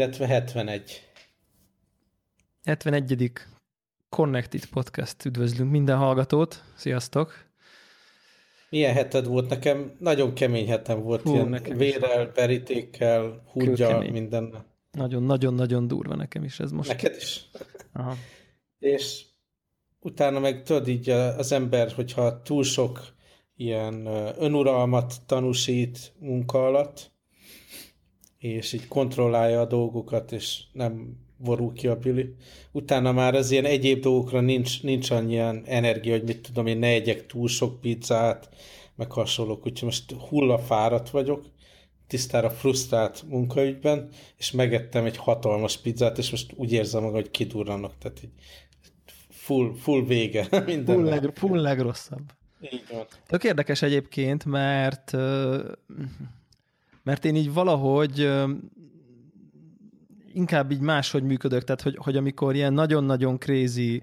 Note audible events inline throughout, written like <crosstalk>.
illetve 71. 71. Connected Podcast. Üdvözlünk minden hallgatót. Sziasztok! Milyen heted volt nekem? Nagyon kemény hetem volt, Hú, ilyen vérrel, verítékkel, húgyal, minden. Nagyon-nagyon-nagyon durva nekem is ez most. Neked is? Aha. És utána meg tudod így az ember, hogyha túl sok ilyen önuralmat tanúsít munka alatt, és így kontrollálja a dolgokat, és nem vorul ki a bili. Utána már az ilyen egyéb dolgokra nincs, nincs annyian energia, hogy mit tudom én, ne egyek túl sok pizzát, meg hasonlók, úgyhogy most hullafáradt vagyok, tisztára frusztrált munkaügyben, és megettem egy hatalmas pizzát, és most úgy érzem magam, hogy kidurranak, tehát így full, full vége. <laughs> Minden full, leg, full legrosszabb. Így van. Tök érdekes egyébként, mert mert én így valahogy inkább így máshogy működök, tehát hogy, hogy amikor ilyen nagyon-nagyon crazy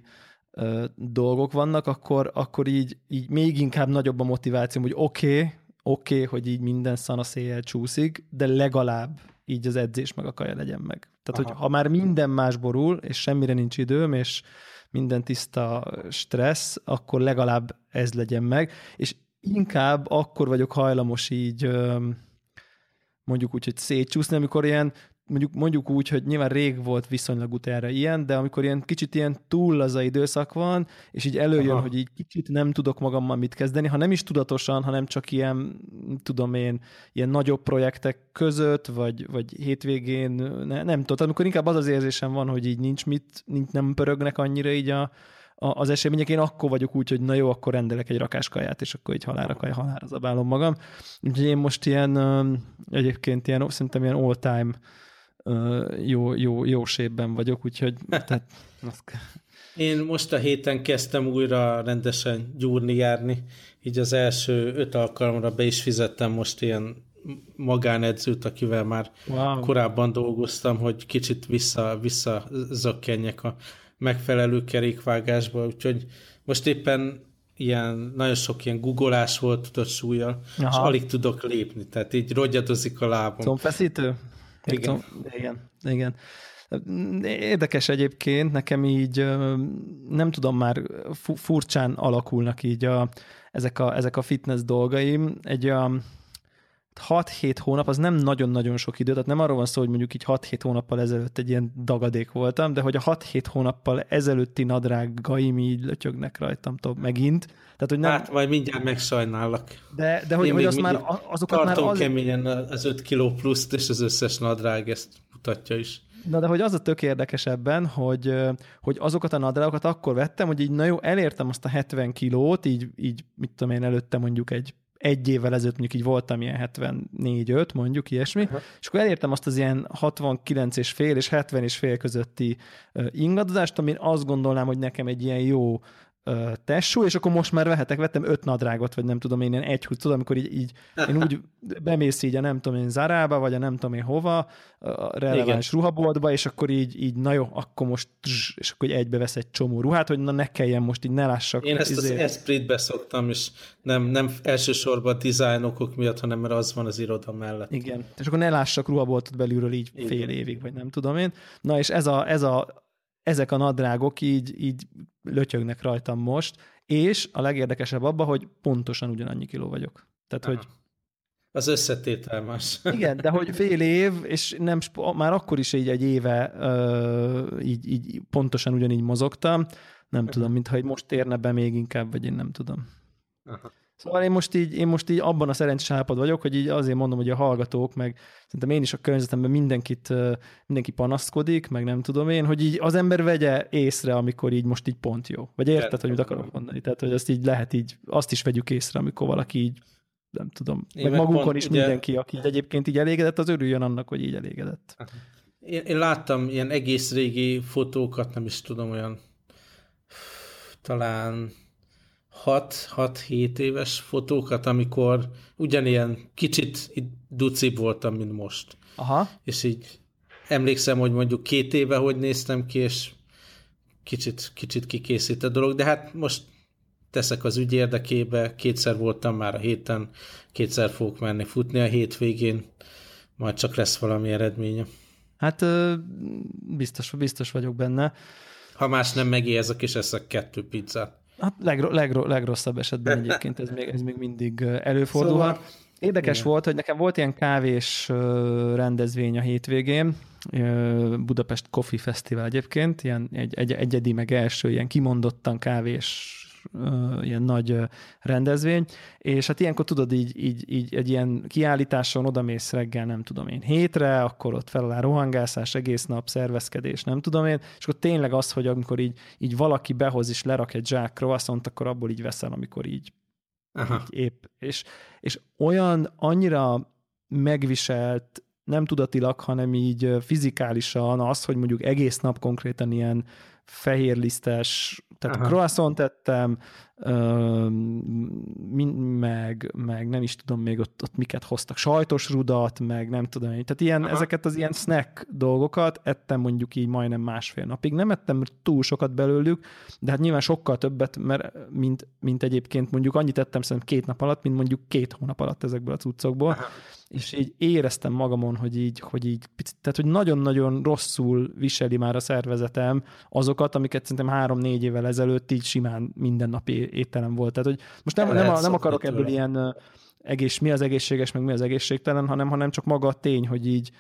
dolgok vannak, akkor, akkor így, így még inkább nagyobb a motiváció, hogy oké, okay, oké, okay, hogy így minden szanaszéjjel csúszik, de legalább így az edzés meg a kaja legyen meg. Tehát, Aha. hogy ha már minden más borul, és semmire nincs időm, és minden tiszta stressz, akkor legalább ez legyen meg, és inkább akkor vagyok hajlamos így mondjuk úgy, hogy szétcsúszni, amikor ilyen mondjuk, mondjuk úgy, hogy nyilván rég volt viszonylag utára ilyen, de amikor ilyen kicsit ilyen túl az a időszak van, és így előjön, Aha. hogy így kicsit nem tudok magammal mit kezdeni, ha nem is tudatosan, hanem csak ilyen, tudom én, ilyen nagyobb projektek között, vagy, vagy hétvégén, ne, nem tudom, amikor inkább az az érzésem van, hogy így nincs mit, nincs, nem pörögnek annyira így a, a, az események, én akkor vagyok úgy, hogy na jó, akkor rendelek egy rakáskaját, és akkor így halára kaj, halára zabálom magam. Úgyhogy én most ilyen, egyébként ilyen, szerintem ilyen all-time jó, jó, jó sépben vagyok, úgyhogy <laughs> tehát, Én most a héten kezdtem újra rendesen gyúrni, járni, így az első öt alkalomra be is fizettem most ilyen magánedzőt, akivel már wow. korábban dolgoztam, hogy kicsit vissza, vissza zökkenjek a megfelelő kerékvágásba, úgyhogy most éppen ilyen, nagyon sok ilyen googolás volt tudott súlyjal, Aha. és alig tudok lépni, tehát így rogyadozik a lábam. Combfeszítő? Igen. igen, igen. Érdekes egyébként, nekem így nem tudom, már furcsán alakulnak így a, ezek, a, ezek a fitness dolgaim. Egy a 6-7 hónap az nem nagyon-nagyon sok idő, tehát nem arról van szó, hogy mondjuk így 6-7 hónappal ezelőtt egy ilyen dagadék voltam, de hogy a 6-7 hónappal ezelőtti nadrágaim így lötyögnek rajtam tovább megint. Tehát, hogy nem... Hát majd mindjárt megsajnállak. De, de hogy, hogy az már, azokat már az... keményen az 5 kiló pluszt, és az összes nadrág ezt mutatja is. Na de hogy az a tök érdekesebben, hogy, hogy azokat a nadrágokat akkor vettem, hogy így na jó, elértem azt a 70 kilót, így, így mit tudom én, előtte mondjuk egy egy évvel ezelőtt mondjuk így voltam ilyen 74-5, mondjuk ilyesmi, uh-huh. és akkor elértem azt az ilyen 69 és fél és 70 és fél közötti ingadozást, amin azt gondolnám, hogy nekem egy ilyen jó tessú, és akkor most már vehetek, vettem öt nadrágot, vagy nem tudom én, ilyen egy húz, tudom, amikor így, így én úgy bemész így a nem tudom én Zarába, vagy a nem tudom én hova, a releváns Igen. ruhaboltba, és akkor így, így, na jó, akkor most, és akkor így egybe vesz egy csomó ruhát, hogy na ne kelljen most így ne lássak. Én ezt izé... az Esprit-be szoktam, és nem, nem elsősorban a dizájnokok miatt, hanem mert az van az iroda mellett. Igen, és akkor ne lássak ruhaboltot belülről így Igen. fél évig, vagy nem tudom én. Na és ez a, ez a ezek a nadrágok így, így lötyögnek rajtam most, és a legérdekesebb abban, hogy pontosan ugyanannyi kiló vagyok. Tehát, Aha. hogy az összetétel más. Igen, de hogy fél év, és nem, már akkor is így egy éve uh, így, így pontosan ugyanígy mozogtam. Nem tudom, mintha egy most érne be még inkább, vagy én nem tudom. Aha. Szóval én most így, én most így abban a szerencsés állapot vagyok, hogy így azért mondom, hogy a hallgatók, meg szerintem én is a környezetemben mindenkit, mindenki panaszkodik, meg nem tudom én, hogy így az ember vegye észre, amikor így most így pont jó. Vagy érted, hogy mit akarok mondani? Tehát, hogy azt így lehet így, azt is vegyük észre, amikor valaki így nem tudom, én meg, meg magunkon is ugye... mindenki, aki így egyébként így elégedett, az örüljön annak, hogy így elégedett. Én, én láttam ilyen egész régi fotókat, nem is tudom, olyan talán 6-7 éves fotókat, amikor ugyanilyen kicsit ducibb voltam, mint most. Aha. És így emlékszem, hogy mondjuk két éve hogy néztem ki, és kicsit, kicsit kikészít a dolog, de hát most teszek az ügy érdekébe, kétszer voltam már a héten, kétszer fogok menni futni a hétvégén, majd csak lesz valami eredménye. Hát biztos, biztos vagyok benne. Ha más nem megérzek, és eszek kettő pizzát. Hát legro, legro, legrosszabb esetben egyébként ez még, ez még mindig előfordulhat. Szóval, Érdekes igen. volt, hogy nekem volt ilyen kávés rendezvény a hétvégén, Budapest Coffee Festival egyébként, ilyen egy, egy, egyedi, meg első ilyen kimondottan kávés ilyen nagy rendezvény, és hát ilyenkor tudod így, így, így egy ilyen kiállításon odamész reggel, nem tudom én, hétre, akkor ott feláll rohangászás, egész nap szervezkedés, nem tudom én, és akkor tényleg az, hogy amikor így, így valaki behoz és lerak egy zsák croissant, akkor abból így veszel, amikor így, Aha. így épp. És, és olyan annyira megviselt nem tudatilag, hanem így fizikálisan az, hogy mondjuk egész nap konkrétan ilyen fehérlisztes, tehát Aha. croissant tettem, meg, meg nem is tudom még ott, ott miket hoztak, sajtos rudat, meg nem tudom én. Tehát ilyen, ezeket az ilyen snack dolgokat ettem mondjuk így majdnem másfél napig. Nem ettem túl sokat belőlük, de hát nyilván sokkal többet, mert mint, mint egyébként mondjuk annyit ettem szerintem két nap alatt, mint mondjuk két hónap alatt ezekből a cuccokból. Aha és így éreztem magamon, hogy így, hogy így tehát hogy nagyon-nagyon rosszul viseli már a szervezetem azokat, amiket szerintem három-négy évvel ezelőtt így simán mindennapi ételem volt. Tehát, hogy most nem, nem, nem, akarok ebből tőle. ilyen egész, mi az egészséges, meg mi az egészségtelen, hanem, hanem csak maga a tény, hogy így,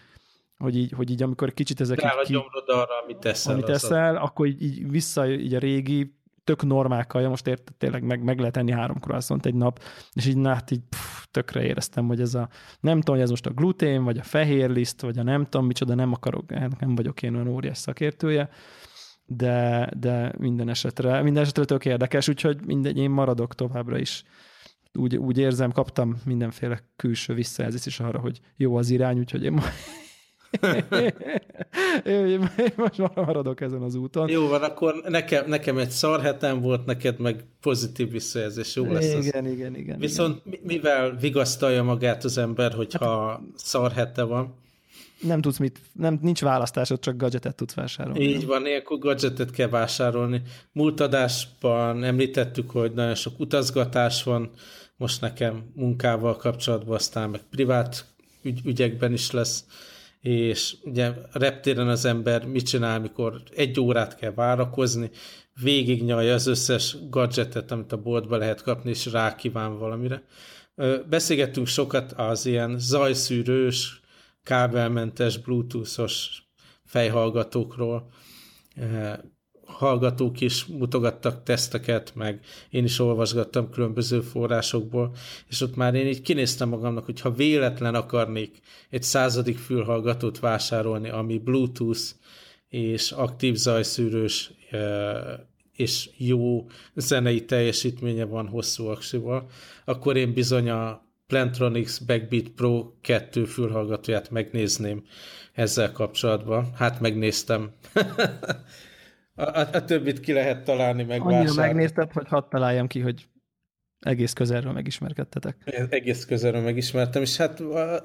hogy így, hogy így amikor kicsit ezek Rá így ki, arra, amit teszel. Amit teszel, akkor így, így vissza így a régi tök normákkal, ja most érted, tényleg meg, meg lehet enni három croissant egy nap, és így hát így pff, tökre éreztem, hogy ez a, nem tudom, hogy ez most a glutén, vagy a fehér liszt, vagy a nem tudom micsoda, nem akarok, hát nem vagyok én olyan óriás szakértője, de, de minden esetre, minden esetre tök érdekes, úgyhogy mindegy, én maradok továbbra is. Úgy, úgy érzem, kaptam mindenféle külső visszajelzést is arra, hogy jó az irány, úgyhogy én <laughs> én most maradok ezen az úton. Jó van, akkor nekem, nekem egy szar hetem volt, neked meg pozitív visszajelzés. Jó lesz igen, az. igen, igen. Viszont igen. mivel vigasztalja magát az ember, hogyha hát, szar hete van? Nem tudsz mit, nem, nincs választásod, csak gadgetet tudsz vásárolni. Így van, akkor gadgetet kell vásárolni. Múlt adásban említettük, hogy nagyon sok utazgatás van, most nekem munkával kapcsolatban, aztán meg privát ügy, ügyekben is lesz és ugye a reptéren az ember mit csinál, mikor egy órát kell várakozni, végignyalja az összes gadgetet, amit a boltba lehet kapni, és rá kíván valamire. Beszélgettünk sokat az ilyen zajszűrős, kábelmentes, bluetoothos fejhallgatókról, hallgatók is mutogattak teszteket, meg én is olvasgattam különböző forrásokból, és ott már én így kinéztem magamnak, hogy ha véletlen akarnék egy századik fülhallgatót vásárolni, ami Bluetooth és aktív zajszűrős és jó zenei teljesítménye van hosszú aksival, akkor én bizony a Plantronics Backbeat Pro 2 fülhallgatóját megnézném ezzel kapcsolatban. Hát megnéztem. <laughs> A, a, a többit ki lehet találni, meg Annyira megnézted, hogy hadd találjam ki, hogy egész közelről megismerkedtetek. Egész közelről megismertem, és hát a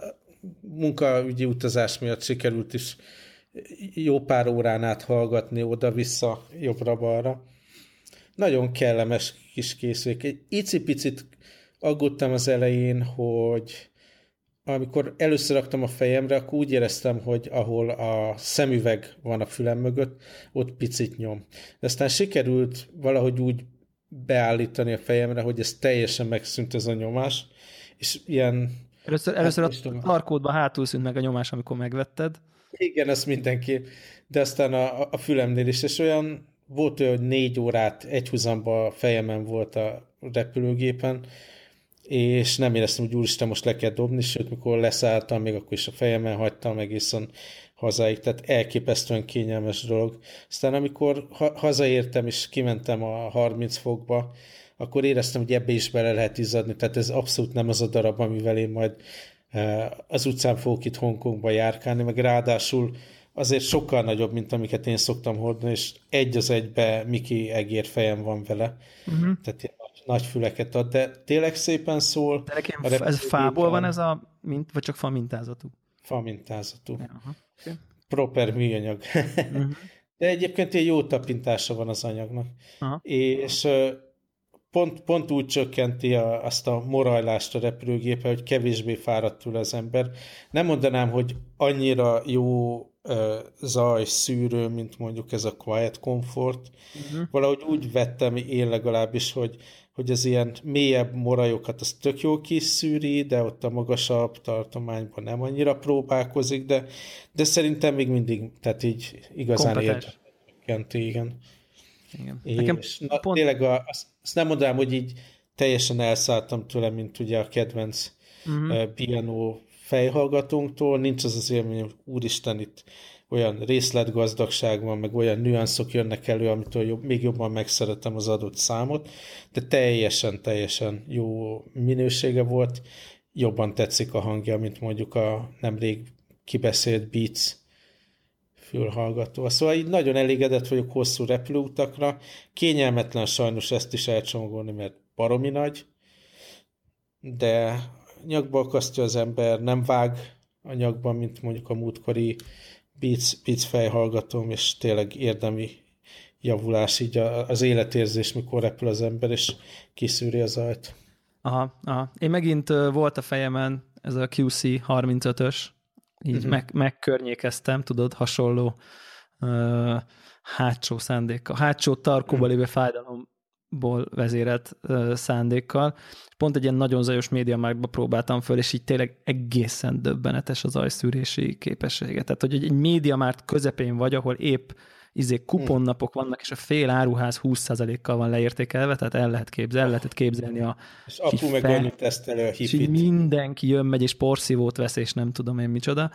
munkaügyi utazás miatt sikerült is jó pár órán át hallgatni oda-vissza, jobbra-balra. Nagyon kellemes kis készülék. Egy icipicit aggódtam az elején, hogy amikor először raktam a fejemre, akkor úgy éreztem, hogy ahol a szemüveg van a fülem mögött, ott picit nyom. De aztán sikerült valahogy úgy beállítani a fejemre, hogy ez teljesen megszűnt ez a nyomás, és ilyen... Először, hát először a tarkódba hátul szűnt meg a nyomás, amikor megvetted. Igen, ezt mindenki. De aztán a, a fülemnél is, és olyan volt olyan, hogy négy órát egyhuzamba a fejemen volt a repülőgépen, és nem éreztem, hogy úristen, most le kell dobni, sőt, mikor leszálltam, még akkor is a fejemen hagytam egészen hazáig, tehát elképesztően kényelmes dolog. Aztán amikor ha- hazaértem és kimentem a 30 fokba, akkor éreztem, hogy ebbe is bele lehet izzadni, tehát ez abszolút nem az a darab, amivel én majd eh, az utcán fogok itt Hongkongba járkálni, meg ráadásul azért sokkal nagyobb, mint amiket én szoktam hordani, és egy az egybe Miki egér fejem van vele. Uh-huh. Tehát nagy füleket ad, de tényleg szépen szól. De nekem ez fából van ez a, mint, vagy csak fa mintázatú? Fa mintázatú. Aha. Okay. Proper műanyag. Uh-huh. <laughs> De egyébként egy jó tapintása van az anyagnak. Aha. És pont, pont úgy csökkenti a, azt a morajlást a repülőgépe, hogy kevésbé fáradt túl az ember. Nem mondanám, hogy annyira jó zaj szűrő, mint mondjuk ez a Quiet Comfort. Uh-huh. Valahogy úgy vettem én legalábbis, hogy, hogy az ilyen mélyebb morajokat az tök jó kiszűri, de ott a magasabb tartományban nem annyira próbálkozik, de, de szerintem még mindig, tehát így igazán érdekenti, igen. igen. És Nekem na, pont... tényleg a, azt, azt nem mondanám, hogy így teljesen elszálltam tőle, mint ugye a kedvenc uh-huh. uh, piano fejhallgatónktól, nincs az az élmény, hogy úristen, itt olyan részletgazdagság van, meg olyan nüanszok jönnek elő, amitől jobb, még jobban megszeretem az adott számot, de teljesen, teljesen jó minősége volt, jobban tetszik a hangja, mint mondjuk a nemrég kibeszélt Beats fülhallgató. Szóval így nagyon elégedett vagyok hosszú repülőutakra. Kényelmetlen sajnos ezt is elcsomagolni, mert baromi nagy, de nyakba akasztja az ember, nem vág a nyakban, mint mondjuk a múltkori Beats, Beats fejhallgatóm, és tényleg érdemi javulás így az életérzés, mikor repül az ember, és kiszűri az ajt. Aha, aha. Én megint volt a fejemen ez a QC 35-ös, így uh-huh. meg, megkörnyékeztem, tudod, hasonló uh, hátsó szándékkal, hátsó tarkóba uh-huh. lévő fájdalom ból vezérelt uh, szándékkal. Pont egy ilyen nagyon zajos médiamarktba próbáltam föl, és így tényleg egészen döbbenetes az ajszűrési képessége. Tehát, hogy egy médiamárt közepén vagy, ahol épp izé kuponnapok vannak, és a fél áruház 20%-kal van leértékelve, tehát el lehet képzelni, el lehetett képzelni a És apu meg annyit tesztelő a hipit. Mindenki jön, megy, és porszívót vesz, és nem tudom én micsoda.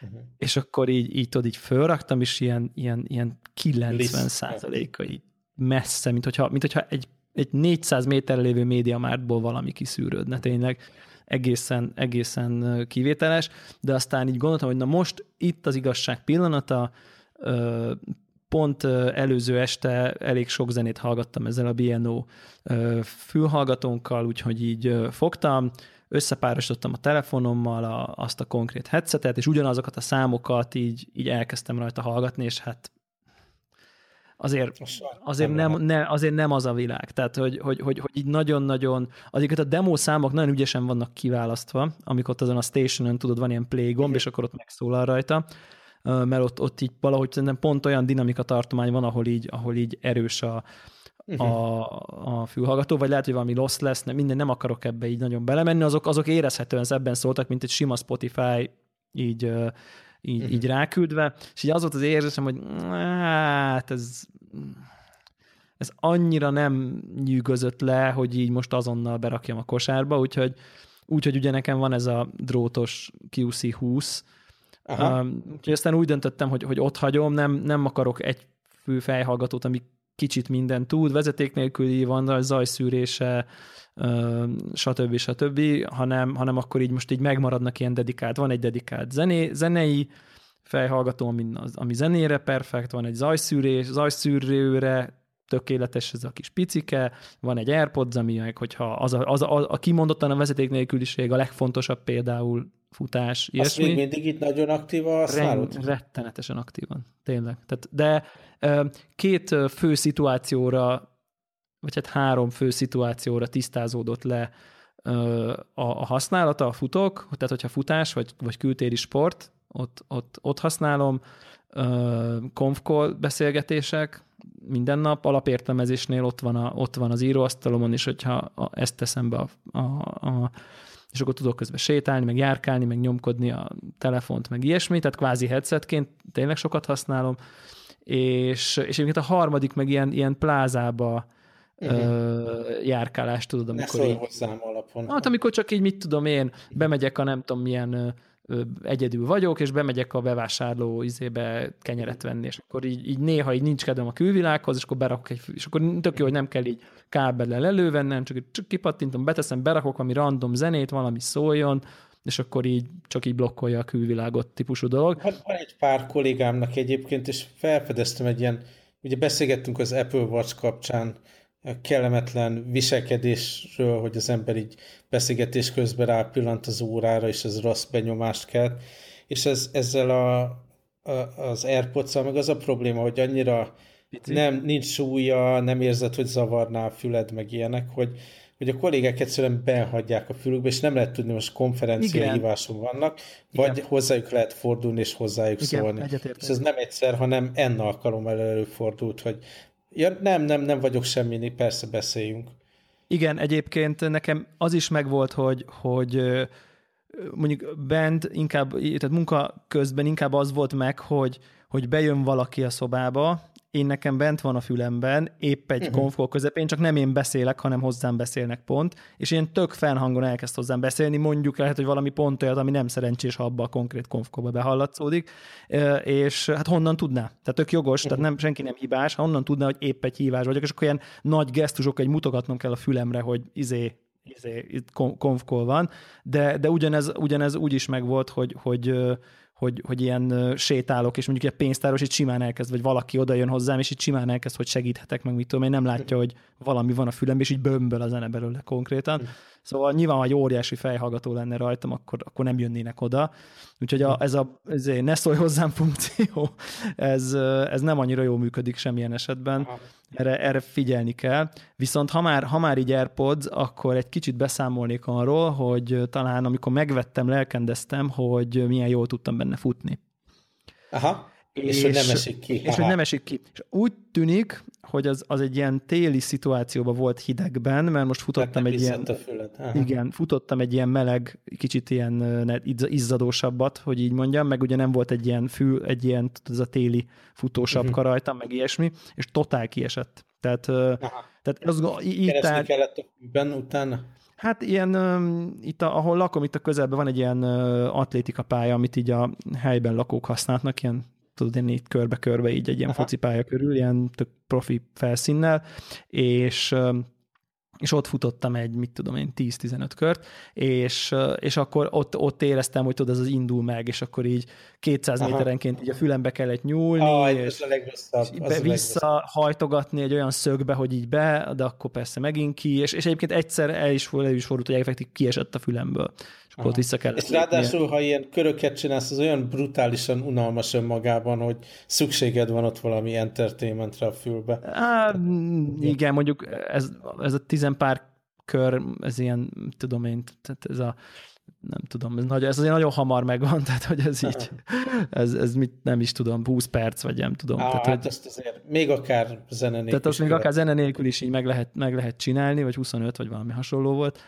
Uh-huh. És akkor így, így tudod, így fölraktam, és ilyen, ilyen, ilyen 90 százaléka így messze, mint hogyha, mint hogyha egy, egy 400 méterre lévő médiamártból valami kiszűrődne tényleg. Egészen, egészen kivételes, de aztán így gondoltam, hogy na most itt az igazság pillanata, pont előző este elég sok zenét hallgattam ezzel a BNO fülhallgatónkkal, úgyhogy így fogtam, összepárosítottam a telefonommal a, azt a konkrét headsetet, és ugyanazokat a számokat így, így elkezdtem rajta hallgatni, és hát azért, azért, nem, ne, azért nem az a világ. Tehát, hogy, hogy, hogy, hogy így nagyon-nagyon, azért a demo számok nagyon ügyesen vannak kiválasztva, amikor ott azon a stationen tudod, van ilyen play gomb, és akkor ott megszólal rajta, mert ott, ott így valahogy szerintem pont olyan dinamika tartomány van, ahol így, ahol így erős a, a, a fülhallgató, vagy lehet, hogy valami loss lesz, nem, minden nem akarok ebbe így nagyon belemenni, azok, azok érezhetően ebben szóltak, mint egy sima Spotify így így, uh-huh. így ráküldve, és így az volt az érzésem, hogy hát ez, ez annyira nem nyűgözött le, hogy így most azonnal berakjam a kosárba, úgyhogy, úgyhogy ugye nekem van ez a drótos QC20, Aha. Um, úgyhogy aztán úgy döntöttem, hogy, hogy ott hagyom, nem, nem akarok egy fő fejhallgatót, ami kicsit minden tud, vezeték nélküli van, zajszűrése, stb. stb., hanem, hanem akkor így most így megmaradnak ilyen dedikált, van egy dedikált zené, zenei fejhallgató, ami, ami zenére perfekt, van egy zajszűrés, zajszűrőre tökéletes ez a kis picike, van egy AirPods, ami meg, hogyha az a, az a, a kimondottan a vezeték nélküliség a legfontosabb például futás, ilyesmi. Azt még mindig itt nagyon aktív a Ren, Rettenetesen aktívan, tényleg. Tehát, de két fő szituációra vagy hát három fő szituációra tisztázódott le a, használata, a futók, tehát hogyha futás, vagy, vagy kültéri sport, ott, ott, ott használom, konfkol beszélgetések, minden nap alapértelmezésnél ott van, a, ott van az íróasztalomon, és hogyha ezt teszem be, a, a, a, és akkor tudok közben sétálni, meg járkálni, meg nyomkodni a telefont, meg ilyesmi, tehát kvázi headsetként tényleg sokat használom, és, és egyébként a harmadik meg ilyen, ilyen plázába uh-huh. járkálást, tudod, amikor ne így... hozzám alapon. Hát amikor csak így, mit tudom én, bemegyek a nem tudom milyen egyedül vagyok, és bemegyek a bevásárló izébe kenyeret venni, és akkor így, így néha így nincs kedvem a külvilághoz, és akkor berakok egy, és akkor tök jó, hogy nem kell így kábellel elővennem, csak, csak kipattintom, beteszem, berakok valami random zenét, valami szóljon, és akkor így csak így blokkolja a külvilágot típusú dolog. Hát van egy pár kollégámnak egyébként, és felfedeztem egy ilyen, ugye beszélgettünk az Apple Watch kapcsán, kellemetlen viselkedésről, hogy az ember így beszélgetés közben rápillant az órára, és ez rossz benyomást kell. És ez, ezzel a, a, az airpods meg az a probléma, hogy annyira nem, nincs súlya, nem érzed, hogy zavarná a füled, meg ilyenek, hogy, hogy a kollégák egyszerűen behagyják a fülükbe, és nem lehet tudni, most konferencia híváson vannak, vagy Igen. hozzájuk lehet fordulni, és hozzájuk Igen, szólni. És ez nem egyszer, hanem enn alkalommal előfordult, hogy ja, nem, nem, nem vagyok semmi, persze beszéljünk. Igen, egyébként nekem az is megvolt, hogy, hogy mondjuk bent inkább, tehát munka közben inkább az volt meg, hogy, hogy bejön valaki a szobába, én nekem bent van a fülemben, épp egy uh-huh. konfkó közepén, csak nem én beszélek, hanem hozzám beszélnek pont, és én tök fennhangon elkezd hozzám beszélni, mondjuk lehet, hogy valami pont olyat, ami nem szerencsés, ha abba a konkrét konfkóba behallatszódik, és hát honnan tudná? Tehát tök jogos, uh-huh. tehát nem, senki nem hibás, honnan tudná, hogy épp egy hívás vagyok, és akkor ilyen nagy gesztusok, egy mutogatnom kell a fülemre, hogy izé, izé itt konfkol van, de, de ugyanez, ugyanez úgy is megvolt, hogy, hogy hogy, hogy ilyen sétálok, és mondjuk egy pénztáros itt simán elkezd, vagy valaki oda jön hozzám, és itt simán elkezd, hogy segíthetek, meg mit tudom, én nem látja, hogy valami van a fülemben, és így bömböl a zene belőle konkrétan. Szóval nyilván, ha egy óriási fejhallgató lenne rajtam, akkor, akkor nem jönnének oda. Úgyhogy a, ez a ez ne szólj hozzám funkció, ez, ez nem annyira jól működik semmilyen esetben. Erre, erre figyelni kell. Viszont ha már, ha már így AirPods, akkor egy kicsit beszámolnék arról, hogy talán amikor megvettem, lelkendeztem, hogy milyen jól tudtam benne futni. Aha. És, és hogy nem esik ki. És hogy nem esik ki. És úgy tűnik, hogy az, az egy ilyen téli szituációban volt hidegben, mert most futottam egy ilyen... Igen, futottam egy ilyen meleg, kicsit ilyen izzadósabbat, hogy így mondjam, meg ugye nem volt egy ilyen fű, egy ilyen, ez a téli futósapka uh-huh. rajtam, meg ilyesmi, és totál kiesett. Tehát, Aha. tehát az, így, tehát, kellett a fűben utána? Hát ilyen, itt a, ahol lakom, itt a közelben van egy ilyen atlétika pálya, amit így a helyben lakók használnak, ilyen tudod, én itt körbe-körbe így egy ilyen Aha. focipálya körül, ilyen tök profi felszínnel, és és ott futottam egy, mit tudom én, 10-15 kört, és, és akkor ott, ott éreztem, hogy tudod, ez az indul meg, és akkor így 200 Aha. méterenként így a fülembe kellett nyúlni, ah, és, a legrosszabb, és be, vissza hajtogatni egy olyan szögbe, hogy így be, de akkor persze megint ki, és, és egyébként egyszer el is, el is fordult, hogy effektív kiesett a fülemből akkor ott vissza kellett. És ráadásul, lépnie. ha ilyen köröket csinálsz, az olyan brutálisan unalmas önmagában, hogy szükséged van ott valami entertainmentre a fülbe. Á, igen, mondjuk ez, ez a tizenpár kör, ez ilyen, tudom én, tehát ez a nem tudom, ez, nagy, ez azért nagyon hamar megvan, tehát hogy ez így, <laughs> ez, ez mit, nem is tudom, 20 perc, vagy nem tudom. Á, tehát, hát hogy, ezt azért még akár zene nélkül Tehát azt még akár zene nélkül is így meg lehet, meg lehet csinálni, vagy 25, vagy valami hasonló volt.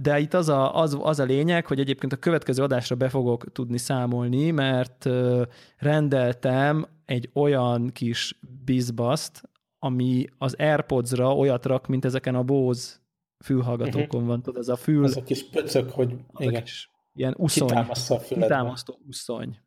De itt az a, az, az a lényeg, hogy egyébként a következő adásra be fogok tudni számolni, mert rendeltem egy olyan kis bizbaszt, ami az AirPods-ra olyat rak, mint ezeken a Bose fülhallgatókon uh-huh. van, tudod, ez a fül... Az a kis pöcök, hogy igen. Kis, ilyen uszony, kitámasztó uszony.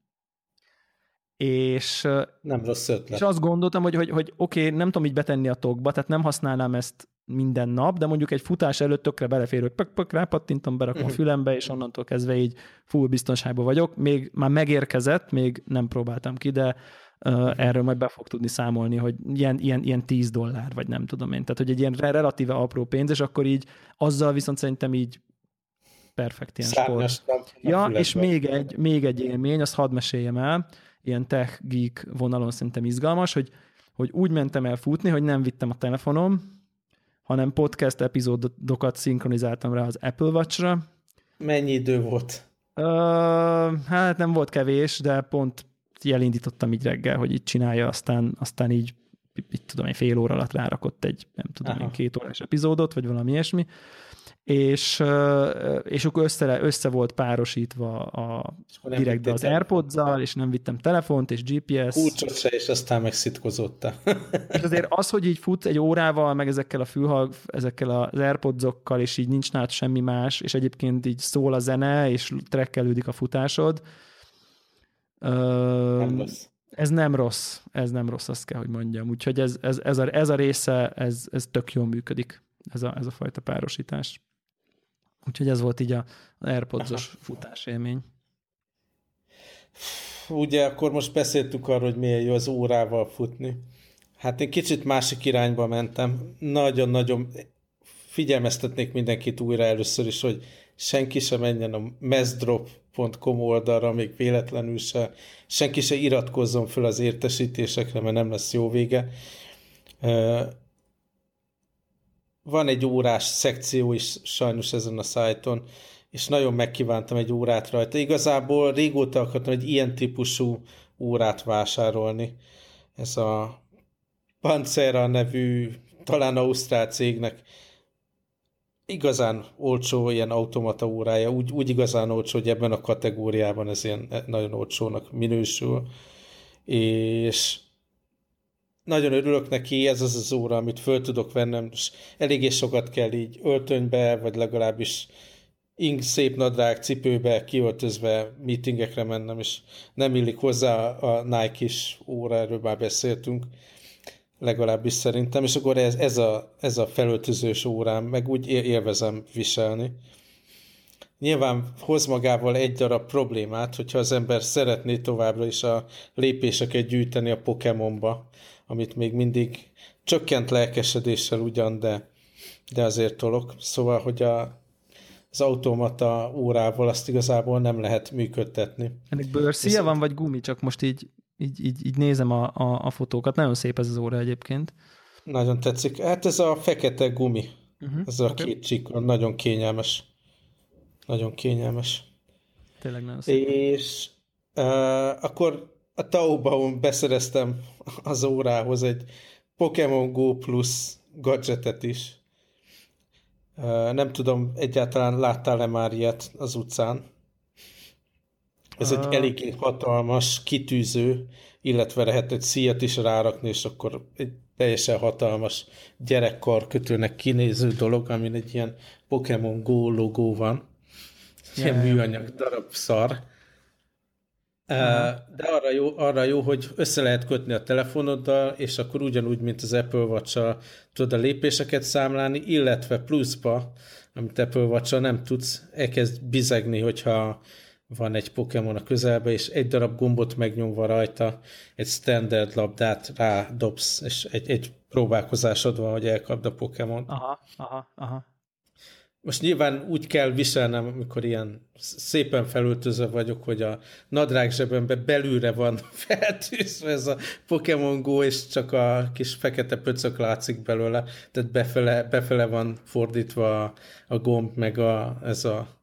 És, nem rossz ötlet. És azt gondoltam, hogy, hogy, hogy oké, okay, nem tudom így betenni a tokba, tehát nem használnám ezt minden nap, de mondjuk egy futás előtt tökre belefér, hogy pök, pök, rápattintom, berakom a mhm. fülembe, és onnantól kezdve így full biztonságban vagyok. Még már megérkezett, még nem próbáltam ki, de uh, erről majd be fog tudni számolni, hogy ilyen, ilyen, ilyen 10 dollár, vagy nem tudom én. Tehát, hogy egy ilyen relatíve apró pénz, és akkor így azzal viszont szerintem így perfekt ilyen Szárnyas sport. Ja, és még egy, még egy élmény, azt hadd meséljem el, ilyen tech geek vonalon szerintem izgalmas, hogy, hogy úgy mentem el futni, hogy nem vittem a telefonom, hanem podcast epizódokat szinkronizáltam rá az Apple Watch-ra. Mennyi idő volt? Uh, hát nem volt kevés, de pont elindítottam így reggel, hogy így csinálja, aztán, aztán így, így tudom, egy fél óra alatt rárakott egy, nem tudom, én két órás epizódot, vagy valami ilyesmi és, és akkor össze, össze volt párosítva a direktbe az airpods és nem vittem telefont, és GPS. Kulcsot se, és aztán megszitkozotta. <laughs> és azért az, hogy így fut egy órával, meg ezekkel a fülhallg, ezekkel az airpods és így nincs nálad semmi más, és egyébként így szól a zene, és trekkelődik a futásod. Nem rossz. Ez nem rossz, ez nem rossz, azt kell, hogy mondjam. Úgyhogy ez, ez, ez, a, ez a része, ez, ez tök jól működik, ez a, ez a fajta párosítás. Úgyhogy ez volt így a AirPods-os futásélmény. Ugye akkor most beszéltük arról, hogy milyen jó az órával futni. Hát én kicsit másik irányba mentem. Nagyon-nagyon figyelmeztetnék mindenkit újra először is, hogy senki sem menjen a mesdrop.com oldalra, még véletlenül se, senki se iratkozzon föl az értesítésekre, mert nem lesz jó vége van egy órás szekció is sajnos ezen a szájton, és nagyon megkívántam egy órát rajta. Igazából régóta akartam egy ilyen típusú órát vásárolni. Ez a Pancera nevű, talán Ausztrál cégnek igazán olcsó ilyen automata órája, úgy, úgy igazán olcsó, hogy ebben a kategóriában ez ilyen nagyon olcsónak minősül, és nagyon örülök neki, ez az az óra, amit föl tudok vennem, és eléggé sokat kell így öltönybe, vagy legalábbis ing szép nadrág cipőbe kiöltözve meetingekre mennem, és nem illik hozzá a Nike-is óra, erről már beszéltünk, legalábbis szerintem, és akkor ez, ez, a, ez a felöltözős órám, meg úgy élvezem viselni. Nyilván hoz magával egy darab problémát, hogyha az ember szeretné továbbra is a lépéseket gyűjteni a Pokémonba, amit még mindig csökkent lelkesedéssel ugyan, de, de azért tolok. Szóval, hogy a, az automata órával azt igazából nem lehet működtetni. Ennek bőrszíja van, vagy gumi? Csak most így, így, így, így nézem a, a, a fotókat. Nagyon szép ez az óra egyébként. Nagyon tetszik. Hát ez a fekete gumi. Uh-huh. Ez a okay. két csíkon. Nagyon kényelmes. Nagyon kényelmes. Tényleg nagyon szép. És uh, akkor a Taobao-on beszereztem az órához egy Pokémon Go Plus gadgetet is. Nem tudom, egyáltalán láttál-e már ilyet az utcán? Ez egy elég hatalmas kitűző, illetve lehet egy szíjat is rárakni, és akkor egy teljesen hatalmas gyerekkar kötőnek kinéző dolog, amin egy ilyen Pokémon Go logó van. Ilyen műanyag darab szar de arra jó, arra jó, hogy össze lehet kötni a telefonoddal, és akkor ugyanúgy, mint az Apple watch tudod a lépéseket számlálni, illetve pluszba, amit Apple watch nem tudsz, elkezd bizegni, hogyha van egy Pokémon a közelbe, és egy darab gombot megnyomva rajta, egy standard labdát rádobsz, és egy, egy próbálkozásod van, hogy elkapd a Pokémon. Aha, aha, aha. Most nyilván úgy kell viselnem, amikor ilyen szépen felöltözve vagyok, hogy a nadrág zsebembe belülre van <laughs> feltűzve ez a Pokémon Go, és csak a kis fekete pöcök látszik belőle, tehát befele, befele van fordítva a, a gomb, meg a, ez a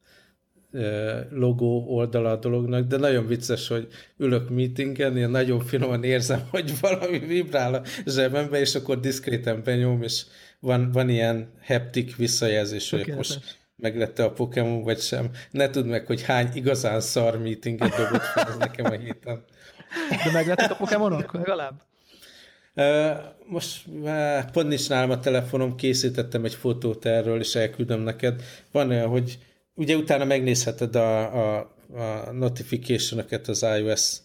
logó oldala a dolognak, de nagyon vicces, hogy ülök meetingen, én nagyon finoman érzem, <laughs> hogy valami vibrál a zsebembe, és akkor diszkréten benyom, és van, van ilyen heptik visszajelzés, hogy most meglette a Pokémon, vagy sem. Ne tudd meg, hogy hány igazán szar meetinget dobott fel nekem a héten. De meglettek a Pokémonok legalább? Most pont nincs nálam a telefonom, készítettem egy fotót erről, és elküldöm neked. Van olyan, hogy ugye utána megnézheted a, a, a notification az iOS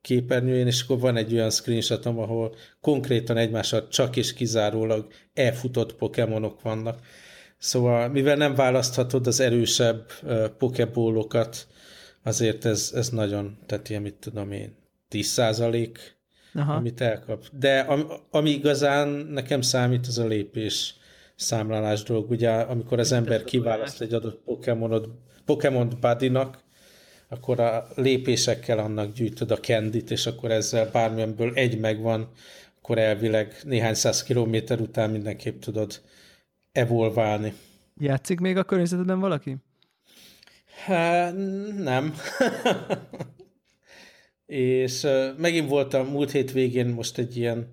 képernyőjén, és akkor van egy olyan screenshotom, ahol konkrétan egymással csak és kizárólag elfutott pokémonok vannak. Szóval, mivel nem választhatod az erősebb pokebólokat, azért ez, ez nagyon, tehát ilyen, mit tudom én, 10 százalék, amit elkap. De ami, ami igazán nekem számít, az a lépés számlálás dolog. Ugye, amikor az ember kiválaszt egy adott Pokémonot, Pokémon Buddy-nak, akkor a lépésekkel annak gyűjtöd a kendit, és akkor ezzel bármilyenből egy megvan, akkor elvileg néhány száz kilométer után mindenképp tudod evolválni. Játszik még a környezetedben valaki? Há, nem. és megint voltam múlt hét végén most egy ilyen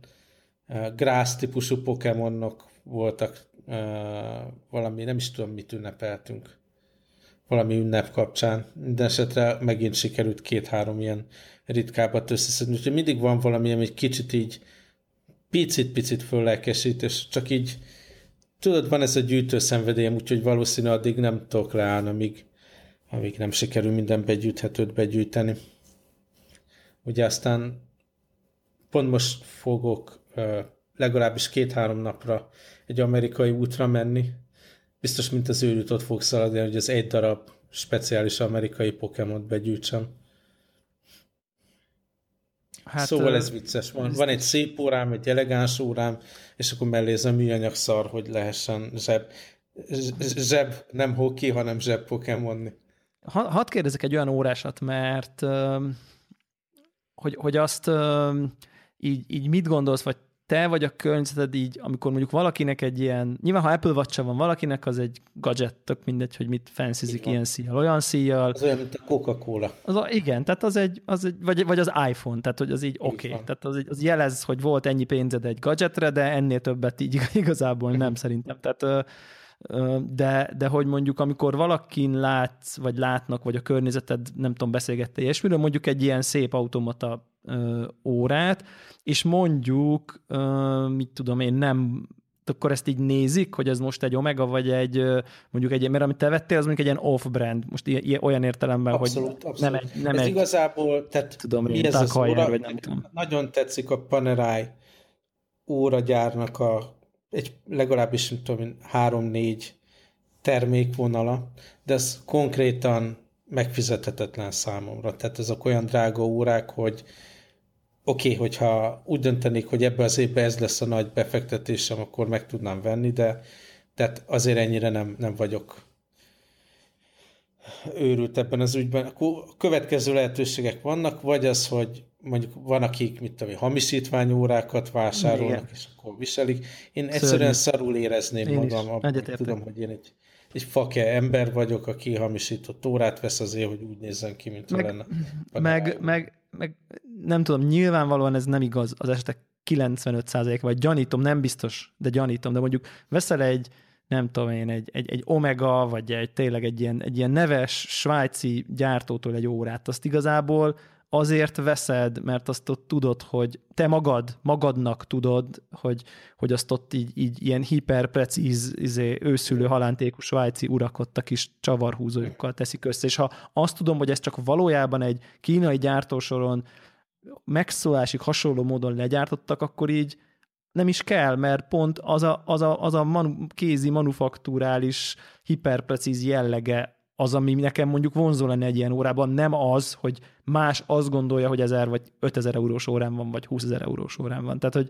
grász típusú Pokémonok voltak valami, nem is tudom, mit ünnepeltünk valami ünnep kapcsán. Minden esetre megint sikerült két-három ilyen ritkábbat összeszedni, úgyhogy mindig van valami, ami egy kicsit így picit-picit föllelkesít, és csak így tudod, van ez a gyűjtőszenvedélyem, úgyhogy valószínű addig nem tudok leállni, amíg, amíg nem sikerül minden begyűjthetőt begyűjteni. Ugye aztán pont most fogok legalábbis két-három napra egy amerikai útra menni, biztos, mint az őrült ott fog szaladni, hogy az egy darab speciális amerikai Pokémon begyűjtsem. Hát, szóval ez vicces. Van, van egy szép órám, egy elegáns órám, és akkor mellé ez a műanyag szar, hogy lehessen zseb, zseb nem hoki, hanem zseb Pokémonni. Hadd kérdezek egy olyan órásat, mert hogy, hogy azt így, így mit gondolsz, vagy te vagy a környezeted így, amikor mondjuk valakinek egy ilyen, nyilván ha Apple watch van valakinek, az egy gadget, tök mindegy, hogy mit fancyzik ilyen szíjjal, olyan szíjjal. Az olyan, mint a Coca-Cola. Az a, igen, tehát az egy, az egy vagy, vagy az iPhone, tehát hogy az így oké. Okay. Tehát az, egy, az jelez, hogy volt ennyi pénzed egy gadgetre, de ennél többet így <laughs> igazából nem szerintem. Tehát de, de hogy mondjuk amikor valakin látsz, vagy látnak, vagy a környezeted, nem tudom, beszélgette ilyesmiről, mondjuk egy ilyen szép automata órát, és mondjuk, mit tudom én, nem akkor ezt így nézik, hogy ez most egy Omega, vagy egy mondjuk egy, mert amit te vettél, az mondjuk egy ilyen off-brand, most ilyen, olyan értelemben, abszolút, hogy abszolút. nem egy... Nem ez egy, igazából, tehát tudom, mi ez az óra, vagy nem tudom. Nagyon tetszik a Panerai óragyárnak a egy legalábbis, nem tudom, három-négy termékvonala, de ez konkrétan megfizethetetlen számomra. Tehát ezek olyan drága órák, hogy oké, okay, hogyha úgy döntenék, hogy ebbe az évben ez lesz a nagy befektetésem, akkor meg tudnám venni, de tehát azért ennyire nem, nem vagyok őrült ebben az ügyben. Akkor következő lehetőségek vannak, vagy az, hogy mondjuk van, akik, mit tudom, hamisítványórákat vásárolnak, Igen. és akkor viselik. Én egyszerűen Szörnyű. szarul érezném én magam, abban, tudom, hogy én egy, egy fake ember vagyok, aki hamisított órát vesz azért, hogy úgy nézzen ki, mint meg, lenne. Meg, meg, meg, nem tudom, nyilvánvalóan ez nem igaz az esetek 95% vagy gyanítom, nem biztos, de gyanítom, de mondjuk veszel egy, nem tudom én, egy, egy, egy Omega, vagy egy tényleg egy ilyen, egy ilyen neves svájci gyártótól egy órát, azt igazából azért veszed, mert azt ott tudod, hogy te magad, magadnak tudod, hogy, hogy azt ott így, így ilyen hiperprecíz, izé, őszülő halántékú svájci urak ott a kis csavarhúzójukkal teszik össze, és ha azt tudom, hogy ez csak valójában egy kínai gyártósoron megszólásig hasonló módon legyártottak, akkor így nem is kell, mert pont az a, az a, az a manu, kézi manufaktúrális hiperprecíz jellege az, ami nekem mondjuk vonzó lenne egy ilyen órában, nem az, hogy más azt gondolja, hogy 1000 vagy 5000 eurós órán van, vagy 20 ezer eurós órán van. Tehát, hogy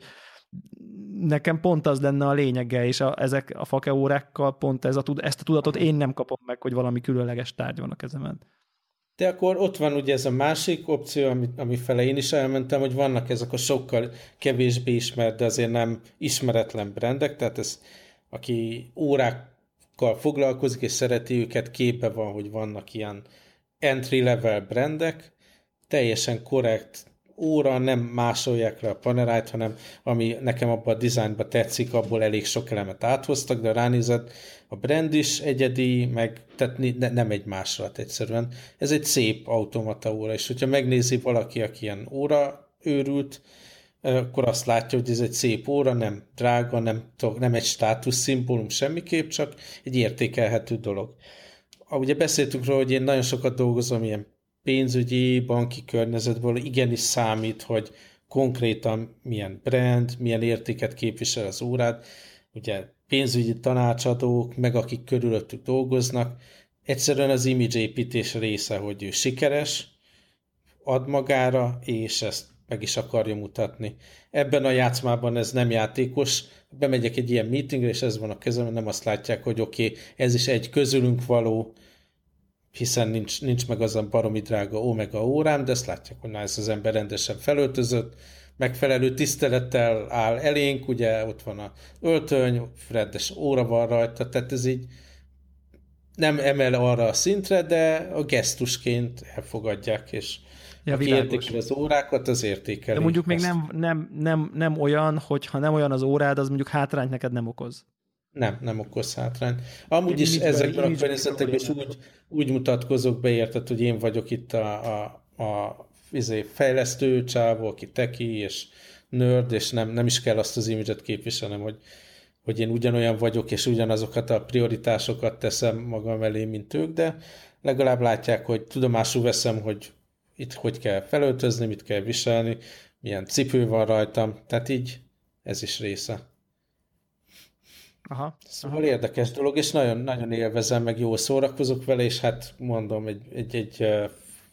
nekem pont az lenne a lényege, és a, ezek a fake órákkal pont ez a, ezt a tudatot én nem kapom meg, hogy valami különleges tárgy van a kezemen. De akkor ott van ugye ez a másik opció, ami, ami fele én is elmentem, hogy vannak ezek a sokkal kevésbé ismert, de azért nem ismeretlen brendek, tehát ez, aki órákkal foglalkozik és szereti őket, képe van, hogy vannak ilyen entry-level brendek, teljesen korrekt óra, nem másolják le a panerájt, hanem ami nekem abban a dizájnban tetszik, abból elég sok elemet áthoztak, de ránézett, a brand is egyedi, meg tehát ne, nem egy másolat egyszerűen. Ez egy szép automata óra, és hogyha megnézi valaki, aki ilyen óra őrült, akkor azt látja, hogy ez egy szép óra, nem drága, nem, nem egy státuszszimbólum semmiképp, csak egy értékelhető dolog. Ugye beszéltünk róla, hogy én nagyon sokat dolgozom ilyen pénzügyi, banki környezetből, igenis számít, hogy konkrétan milyen brand, milyen értéket képvisel az órát. Ugye pénzügyi tanácsadók, meg akik körülöttük dolgoznak, egyszerűen az image építés része, hogy ő sikeres, ad magára, és ezt meg is akarja mutatni. Ebben a játszmában ez nem játékos, bemegyek egy ilyen meetingre, és ez van a kezemben, nem azt látják, hogy oké, okay, ez is egy közülünk való, hiszen nincs, nincs meg az a baromi drága omega órám, de ezt látják, hogy na, ez az ember rendesen felöltözött, megfelelő tisztelettel áll elénk, ugye ott van a öltöny, Freddes óra van rajta, tehát ez így nem emel arra a szintre, de a gesztusként elfogadják, és ja, aki értékel az órákat, az értékel. De mondjuk még nem, nem, nem, nem olyan, hogy ha nem olyan az órád, az mondjuk hátrányt neked nem okoz. Nem, nem okoz hátrányt. Amúgy is ezekben a környezetekben is úgy, úgy mutatkozok be, érted, hogy én vagyok itt a, a, a izé, fejlesztő csávó, aki teki, és nerd, és nem, nem is kell azt az imidzset képviselnem, hogy, hogy én ugyanolyan vagyok, és ugyanazokat a prioritásokat teszem magam elé, mint ők, de legalább látják, hogy tudomásul veszem, hogy itt hogy kell felöltözni, mit kell viselni, milyen cipő van rajtam, tehát így ez is része. Aha, szóval aha. érdekes dolog, és nagyon, nagyon élvezem, meg jól szórakozok vele, és hát mondom, egy, egy, egy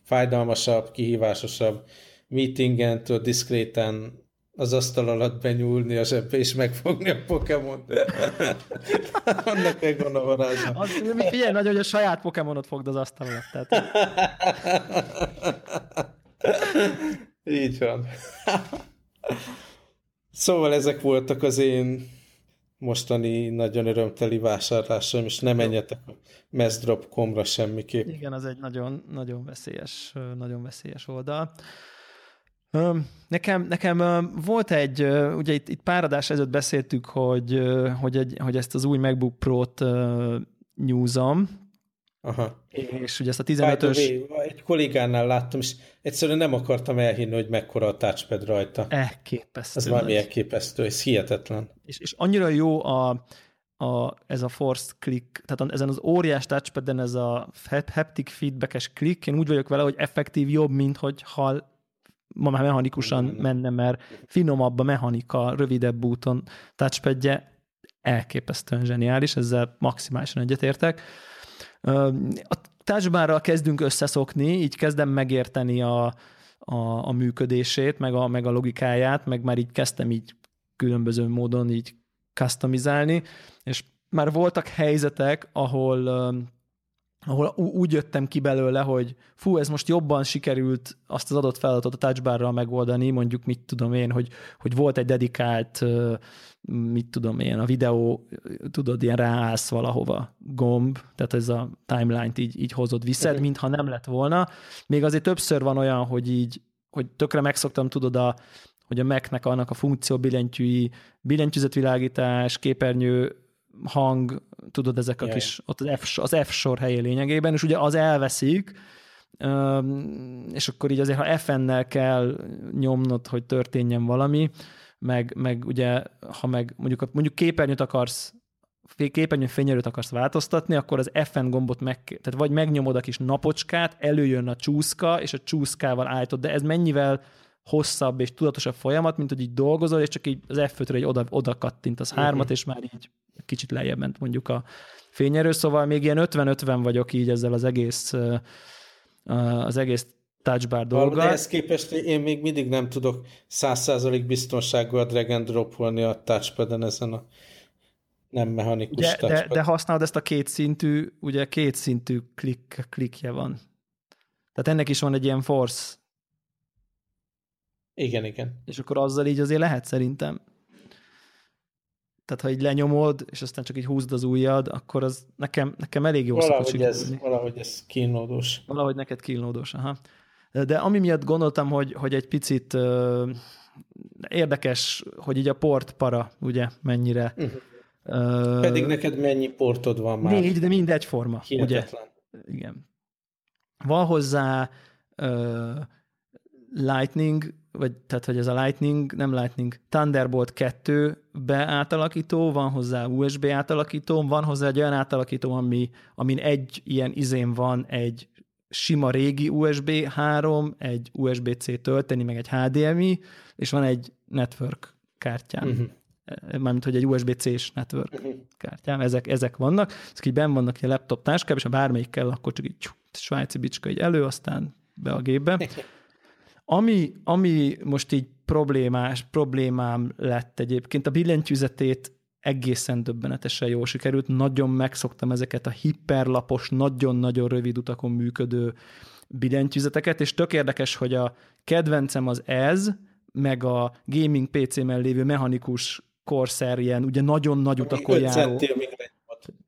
fájdalmasabb, kihívásosabb meetingen diszkréten az asztal alatt benyúlni a zsebbe és megfogni a Pokémon. <laughs> Annak megvan a varázsa. Figyelj, nagyon, hogy a saját Pokémonot fogd az asztal alatt. Tehát... <laughs> Így van. Szóval ezek voltak az én mostani nagyon örömteli vásárlásom, és nem menjetek a messdrop.com-ra semmiképp. Igen, az egy nagyon, nagyon veszélyes, nagyon veszélyes oldal. Nekem, nekem volt egy, ugye itt, itt pár adás ezelőtt beszéltük, hogy, hogy, egy, hogy ezt az új MacBook Pro-t nyúzom, Aha. És ugye ezt a 15-ös... Egy kollégánál láttam, és egyszerűen nem akartam elhinni, hogy mekkora a touchpad rajta. Elképesztő. Ez valami elképesztő, ez hihetetlen. És, és annyira jó a, a, ez a forced click, tehát ezen az óriás touchpaden ez a haptic feedbackes click, én úgy vagyok vele, hogy effektív jobb, mint hogy ha ma már mechanikusan menne, mert finomabb a mechanika, rövidebb úton touchpadje, elképesztően zseniális, ezzel maximálisan egyetértek. A touchbarral kezdünk összeszokni, így kezdem megérteni a, a, a működését, meg a, meg a logikáját, meg már így kezdtem így különböző módon így customizálni, és már voltak helyzetek, ahol ahol úgy jöttem ki belőle, hogy fú, ez most jobban sikerült azt az adott feladatot a touchbarral megoldani, mondjuk mit tudom én, hogy, hogy volt egy dedikált, mit tudom én, a videó, tudod, ilyen ráállsz valahova gomb, tehát ez a timeline-t így, így hozod, viszed, uh-huh. mintha nem lett volna. Még azért többször van olyan, hogy így, hogy tökre megszoktam, tudod, a, hogy a Mac-nek annak a funkció billentyűi, billentyűzetvilágítás, képernyő hang, tudod, ezek a kis, ott az F, az F sor helye lényegében, és ugye az elveszik, és akkor így azért, ha FN-nel kell nyomnod, hogy történjen valami, meg, meg ugye, ha meg mondjuk, mondjuk képernyőt akarsz képernyő fényerőt akarsz változtatni, akkor az FN gombot meg, tehát vagy megnyomod a kis napocskát, előjön a csúszka, és a csúszkával állítod, de ez mennyivel hosszabb és tudatosabb folyamat, mint hogy így dolgozol, és csak így az F5-re egy oda, oda kattint az hármat, uh-huh. és már így kicsit lejjebb ment mondjuk a fényerő, szóval még ilyen 50-50 vagyok így ezzel az egész az egész touchbar dolga. De ehhez képest én még mindig nem tudok 100% biztonsággal drag and dropolni a touchpaden ezen a nem mechanikus ugye, touchpad. De, de használod ezt a kétszintű, ugye kétszintű klik, klikje van. Tehát ennek is van egy ilyen force. Igen, igen. És akkor azzal így azért lehet szerintem. Tehát ha így lenyomod, és aztán csak így húzd az ujjad, akkor az nekem, nekem elég jó valahogy szokott ez, Valahogy ez kínlódós. Valahogy neked kínlódós, aha. De ami miatt gondoltam, hogy, hogy egy picit uh, érdekes, hogy így a port para, ugye, mennyire. Uh-huh. Uh, Pedig neked mennyi portod van már? Négy, de mind egyforma. Hihetetlen. Ugye? Igen. Van hozzá uh, Lightning vagy tehát, hogy ez a Lightning, nem Lightning, Thunderbolt 2 beátalakító, van hozzá USB átalakító, van hozzá egy olyan átalakító, ami, amin egy ilyen izén van egy sima régi USB 3, egy USB-C tölteni, meg egy HDMI, és van egy network kártyám. Uh-huh. Mármint, hogy egy USB-C-s network uh-huh. kártyám, ezek, ezek vannak. Ezek így benn vannak a laptop táskában, és ha bármelyik kell, akkor csak így svájci bicska így elő, aztán be a gépbe. <laughs> Ami, ami most így problémás, problémám lett egyébként, a billentyűzetét egészen döbbenetesen jól sikerült. Nagyon megszoktam ezeket a hiperlapos, nagyon-nagyon rövid utakon működő billentyűzeteket, és tök érdekes, hogy a kedvencem az ez, meg a gaming PC-mel lévő mechanikus Corsair ilyen ugye nagyon nagy utakon járó.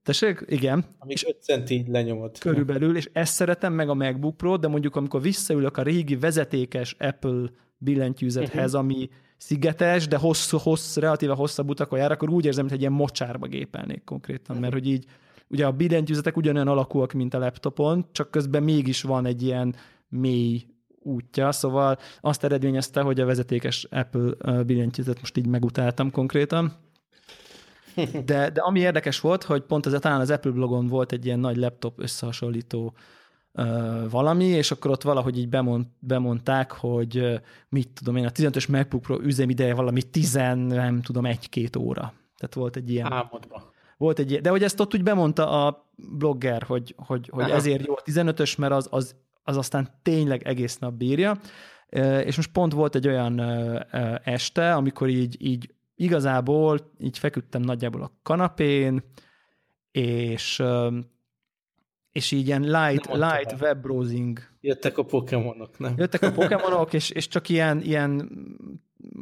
Tessék? Igen. Amíg 5 centi így lenyomod. Körülbelül, és ezt szeretem meg a MacBook Pro, de mondjuk amikor visszaülök a régi vezetékes Apple billentyűzethez, uh-huh. ami szigetes, de hossz, hossz, relatíve hosszabb utakon jár, akkor úgy érzem, hogy egy ilyen mocsárba gépelnék konkrétan, uh-huh. mert hogy így ugye a billentyűzetek ugyanolyan alakúak, mint a laptopon, csak közben mégis van egy ilyen mély útja, szóval azt eredményezte, hogy a vezetékes Apple billentyűzet most így megutáltam konkrétan. De, de ami érdekes volt, hogy pont ez talán az Apple blogon volt egy ilyen nagy laptop összehasonlító valami, és akkor ott valahogy így bemond, bemondták, hogy mit tudom én, a 15-ös MacBook Pro üzemideje valami 10, nem tudom, egy-két óra. Tehát volt egy ilyen... Álmodba. Volt egy ilyen, de hogy ezt ott úgy bemondta a blogger, hogy, hogy, hogy ezért jó a 15-ös, mert az, az, az aztán tényleg egész nap bírja. És most pont volt egy olyan este, amikor így, így igazából így feküdtem nagyjából a kanapén, és és így ilyen light, light web browsing. Jöttek a pokémonok, nem? Jöttek a pokémonok, és, és csak ilyen, ilyen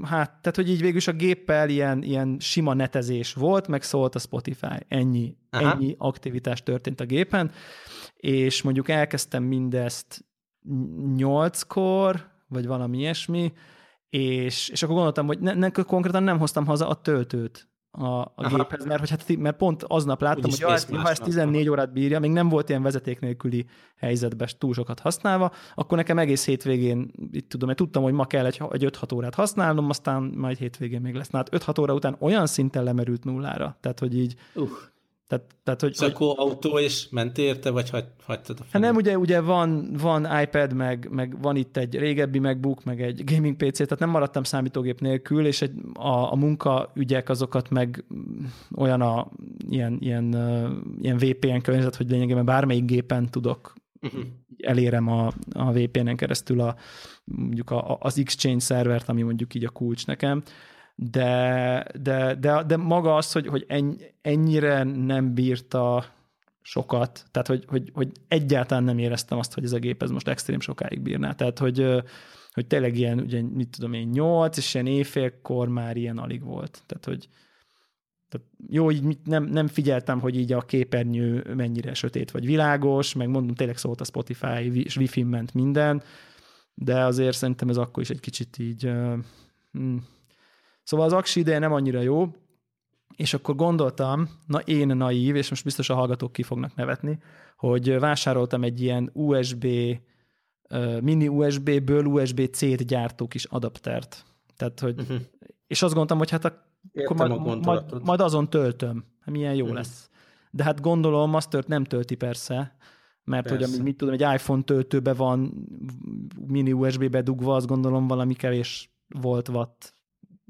hát, tehát hogy így végül is a géppel ilyen, ilyen sima netezés volt, meg szólt a Spotify. Ennyi, Aha. ennyi aktivitás történt a gépen, és mondjuk elkezdtem mindezt nyolckor, vagy valami ilyesmi, és, és akkor gondoltam, hogy ne, ne, konkrétan nem hoztam haza a töltőt a, a géphez, mert, hogy hát, mert pont aznap láttam, Úgy hogy ha, ha ez 14 órát bírja, még nem volt ilyen vezeték nélküli helyzetben túl sokat használva, akkor nekem egész hétvégén, itt tudom, mert tudtam, hogy ma kell egy, egy 5-6 órát használnom, aztán majd hétvégén még lesz. Na hát 5-6 óra után olyan szinten lemerült nullára, tehát hogy így uh. Tehát, tehát, hogy, hogy... akkor autó és ment érte, vagy hagy, hagytad a Hát nem, ugye, ugye van, van iPad, meg, meg van itt egy régebbi MacBook, meg egy gaming PC, tehát nem maradtam számítógép nélkül, és egy, a, a munkaügyek azokat meg olyan a ilyen, ilyen, ilyen VPN környezet, hogy lényegében bármelyik gépen tudok uh-huh. elérem a, a VPN-en keresztül a, mondjuk a, az Exchange szervert, ami mondjuk így a kulcs nekem, de, de, de, de maga az, hogy, hogy ennyire nem bírta sokat, tehát hogy, hogy, hogy egyáltalán nem éreztem azt, hogy ez a gép ez most extrém sokáig bírná. Tehát, hogy, hogy tényleg ilyen, ugye, mit tudom én, nyolc, és ilyen éjfélkor már ilyen alig volt. Tehát, hogy tehát jó, így nem, nem figyeltem, hogy így a képernyő mennyire sötét vagy világos, meg mondom, tényleg szólt a Spotify, és Wi-Fi ment minden, de azért szerintem ez akkor is egy kicsit így uh, Szóval az aksi ideje nem annyira jó, és akkor gondoltam, na én naív, és most biztos a hallgatók ki fognak nevetni, hogy vásároltam egy ilyen USB, mini USB-ből USB-C-t gyártó kis adaptert. Tehát, hogy, uh-huh. és azt gondoltam, hogy hát akkor majd, majd, majd azon töltöm. Hát milyen jó uh-huh. lesz. De hát gondolom, azt tört, nem tölti persze, mert persze. hogy amit mit tudom, egy iPhone töltőbe van mini USB-be dugva, azt gondolom valami kevés volt watt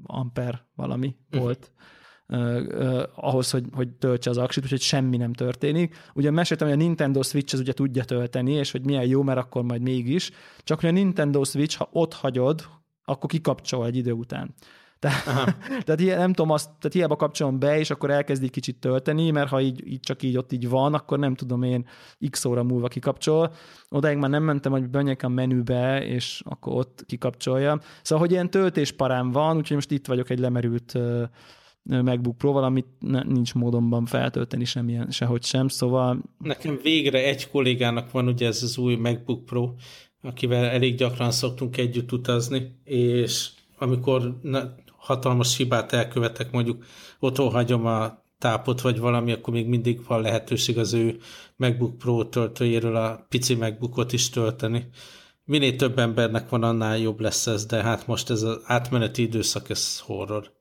amper valami uh-huh. volt uh, ahhoz, hogy, hogy töltse az aksit, úgyhogy semmi nem történik. Ugye meséltem, hogy a Nintendo Switch az ugye tudja tölteni, és hogy milyen jó, mert akkor majd mégis, csak hogy a Nintendo Switch, ha ott hagyod, akkor kikapcsol egy idő után. <laughs> Tehát, tehát nem tudom, azt, tehát hiába kapcsolom be, és akkor elkezd egy kicsit tölteni, mert ha így, így csak így ott így van, akkor nem tudom én x óra múlva kikapcsol. Odáig már nem mentem, hogy benyek a menübe, és akkor ott kikapcsolja. Szóval, hogy ilyen töltésparám van, úgyhogy most itt vagyok egy lemerült MacBook Pro-val, amit ne, nincs módonban feltölteni semmilyen, sehogy sem, szóval... Nekem végre egy kollégának van ugye ez az új MacBook Pro, akivel elég gyakran szoktunk együtt utazni, és amikor hatalmas hibát elkövetek, mondjuk otthon hagyom a tápot, vagy valami, akkor még mindig van lehetőség az ő MacBook Pro töltőjéről a pici MacBookot is tölteni. Minél több embernek van, annál jobb lesz ez, de hát most ez az átmeneti időszak, ez horror.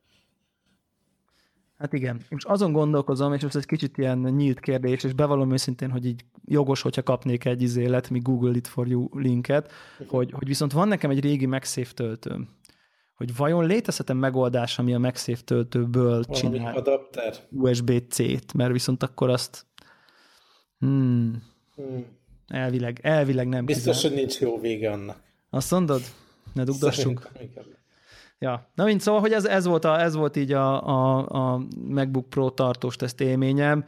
Hát igen. Most azon gondolkozom, és ez egy kicsit ilyen nyílt kérdés, és bevallom őszintén, hogy így jogos, hogyha kapnék egy izélet, mi Google It For You linket, hogy, hogy viszont van nekem egy régi MagSafe töltőm hogy vajon létezhet-e megoldás, ami a MagSafe töltőből Valami csinál adapter. USB-C-t, mert viszont akkor azt hmm, hmm. elvileg, elvileg nem Biztos, hogy nincs jó vége annak. Azt mondod? Ne dugdassuk. Ja, na mint szóval, hogy ez, ez, volt, a, ez volt így a, a, a MacBook Pro tartós teszt élményem.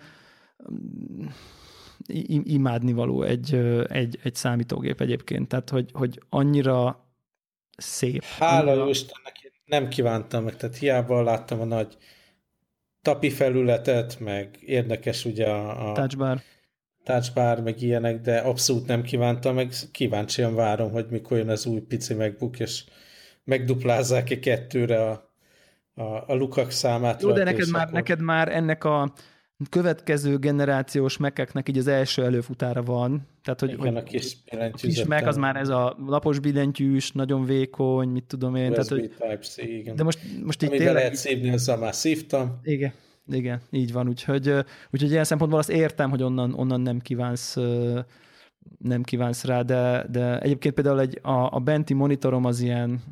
Imádni való egy, egy, egy számítógép egyébként, tehát hogy, hogy annyira szép. Hála jó Istennek, nem kívántam meg, tehát hiába láttam a nagy tapi felületet, meg érdekes ugye a, a touchbar. touchbar, meg ilyenek, de abszolút nem kívántam, meg kíváncsian várom, hogy mikor jön az új pici MacBook, és megduplázzák-e kettőre a, a, a lukak számát. Jó, de neked már, neked már ennek a következő generációs mekeknek így az első előfutára van. Tehát, hogy, Igen, hogy a kis kis meg az már ez a lapos billentyűs, nagyon vékony, mit tudom én. USB tehát, hogy, Type-C, igen. De most, most így tényleg... lehet szívni, azzal már szívtam. Igen, igen, így van. Úgyhogy, úgyhogy ilyen szempontból azt értem, hogy onnan, onnan nem kívánsz nem kívánsz rá, de, de egyébként például egy, a, a benti monitorom az ilyen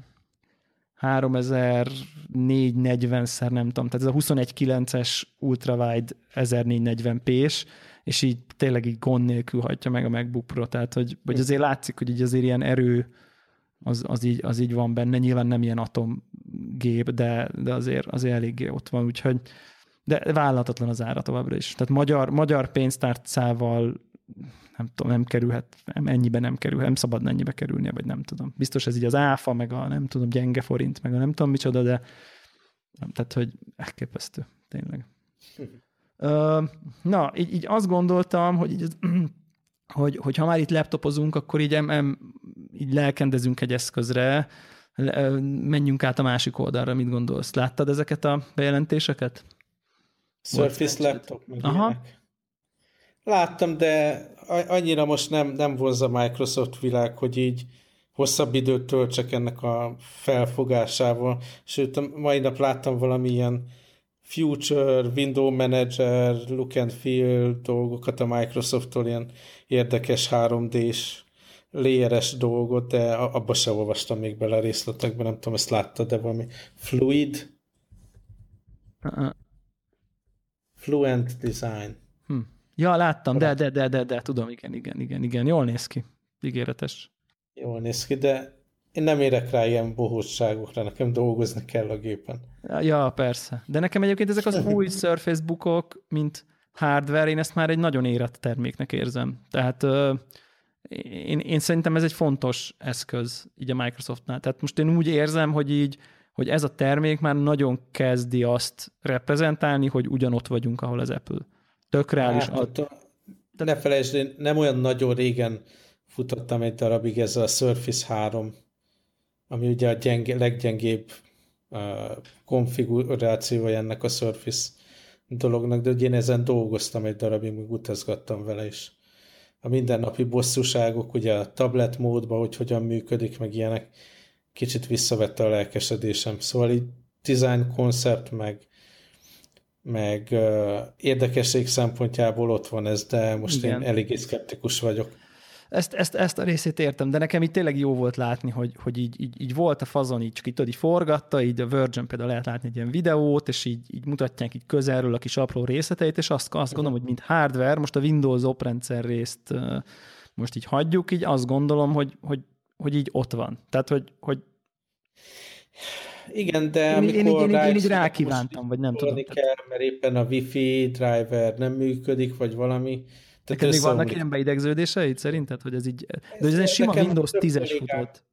3440-szer nem tudom, tehát ez a 21.9-es ultrawide 1440p-s, és így tényleg így gond nélkül hagyja meg a MacBook Pro, tehát hogy, hogy azért látszik, hogy így azért ilyen erő az, az, így, az így van benne, nyilván nem ilyen atomgép, de, de azért, azért eléggé ott van, úgyhogy de vállalhatatlan az ára továbbra is. Tehát magyar, magyar pénztárcával nem tudom, nem kerülhet, nem, ennyibe nem kerül, nem szabad ennyibe kerülnie, vagy nem tudom. Biztos ez így az áfa, meg a nem tudom, gyenge forint, meg a nem tudom micsoda, de nem, tehát, hogy elképesztő, tényleg. na, így, így azt gondoltam, hogy, így, <clears throat> hogy, hogy ha már itt laptopozunk, akkor így, em, em, így lelkendezünk egy eszközre, menjünk át a másik oldalra, mit gondolsz? Láttad ezeket a bejelentéseket? Surface laptop, Aha. Láttam, de annyira most nem, nem vonz a Microsoft világ, hogy így hosszabb időt töltsek ennek a felfogásával. Sőt, a mai nap láttam valamilyen Future, Window Manager, Look and Feel dolgokat a Microsofttól, ilyen érdekes 3D-s layeres dolgot, de abba se olvastam még bele a részletekbe, nem tudom, ezt láttad, de valami Fluid? Uh-uh. Fluent Design. Ja, láttam, de, de, de, de, de, tudom, igen, igen, igen, igen, jól néz ki, ígéretes. Jól néz ki, de én nem érek rá ilyen bohótságokra, nekem dolgozni kell a gépen. Ja, persze. De nekem egyébként ezek az <laughs> új Surface Bookok, mint hardware, én ezt már egy nagyon érett terméknek érzem. Tehát én, én szerintem ez egy fontos eszköz így a Microsoftnál. Tehát most én úgy érzem, hogy így, hogy ez a termék már nagyon kezdi azt reprezentálni, hogy ugyanott vagyunk, ahol az Apple. Tök reális. Hát, ad... Ne felejtsd, én nem olyan nagyon régen futottam egy darabig ezzel a Surface 3, ami ugye a gyenge, leggyengébb uh, konfigurációja ennek a Surface dolognak, de ugye én ezen dolgoztam egy darabig, még utazgattam vele is. A mindennapi bosszúságok, ugye a tablet módban, hogy hogyan működik, meg ilyenek, kicsit visszavette a lelkesedésem. Szóval így design koncept, meg, meg uh, érdekesség szempontjából ott van ez, de most Igen. én eléggé szkeptikus vagyok. Ezt, ezt, ezt a részét értem, de nekem itt tényleg jó volt látni, hogy, hogy így, így, így volt a fazon, így csak így, tudod, így forgatta, így a Virgin például lehet látni egy ilyen videót, és így, így mutatják így közelről a kis apró részleteit, és azt, azt gondolom, hogy mint hardware, most a Windows oprendszer részt most így hagyjuk, így azt gondolom, hogy, hogy, hogy így ott van. Tehát, hogy, hogy igen, de én, amikor én, én, én, én így rákívántam, vagy nem tudom. Kell, mert éppen a Wi-Fi driver nem működik, vagy valami, Neked még vannak ilyen beidegződéseid szerinted, hogy ez így... De ez egy sima Windows 10-es futott.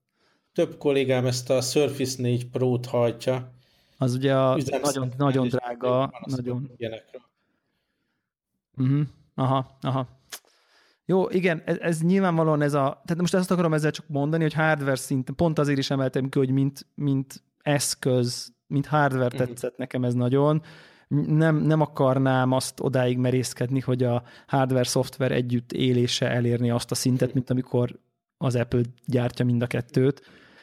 Több kollégám ezt a Surface 4 Pro-t hajtja. Az ugye a nagyon, nagyon drága, nagyon... Uh-huh. Aha, aha. Jó, igen, ez, ez nyilvánvalóan ez a... Tehát most ezt akarom ezzel csak mondani, hogy hardware szinten, pont azért is emeltem ki, hogy mint, mint eszköz, mint hardware uh-huh. tetszett nekem ez nagyon, nem, nem akarnám azt odáig merészkedni, hogy a hardware-szoftver együtt élése elérni azt a szintet, mint amikor az Apple gyártja mind a kettőt,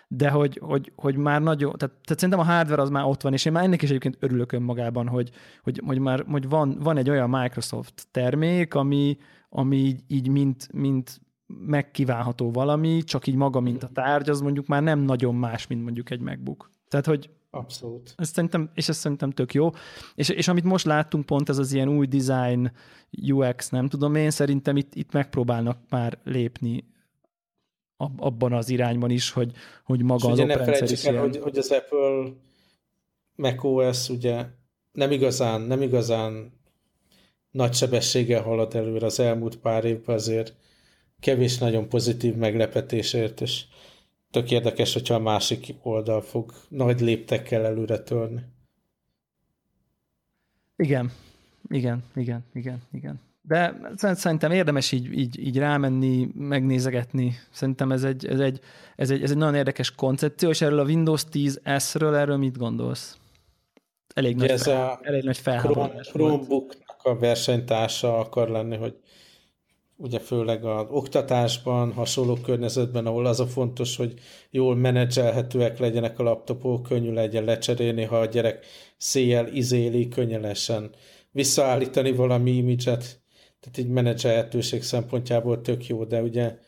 de hogy, hogy, hogy már nagyon, tehát, tehát szerintem a hardware az már ott van, és én már ennek is egyébként örülök önmagában, hogy, hogy, hogy már hogy van, van egy olyan Microsoft termék, ami, ami így, így mint, mint megkívánható valami, csak így maga, mint a tárgy, az mondjuk már nem nagyon más, mint mondjuk egy MacBook. Tehát, hogy Abszolút. Ez szerintem, és ez szerintem tök jó. És, és amit most láttunk pont, ez az ilyen új design, UX, nem tudom én, szerintem itt, itt megpróbálnak már lépni abban az irányban is, hogy, hogy maga és az ugye ne is el, hogy, hogy az Apple macOS ugye nem igazán, nem igazán nagy sebességgel halad előre az elmúlt pár évben, azért kevés nagyon pozitív meglepetésért, és tök érdekes, hogyha a másik oldal fog nagy léptekkel előre törni. Igen, igen, igen, igen, igen. De szerintem érdemes így, így, így rámenni, megnézegetni. Szerintem ez egy, ez, egy, ez, egy, ez egy nagyon érdekes koncepció, és erről a Windows 10 S-ről erről mit gondolsz? Elég, nagy, ez fel, a elég nagy felháborodás Chromebooknak a versenytársa akar lenni, hogy ugye főleg az oktatásban, hasonló környezetben, ahol az a fontos, hogy jól menedzselhetőek legyenek a laptopok, könnyű legyen lecserélni, ha a gyerek széjjel izéli, könnyelesen visszaállítani valami imidzset, tehát így menedzselhetőség szempontjából tök jó, de ugye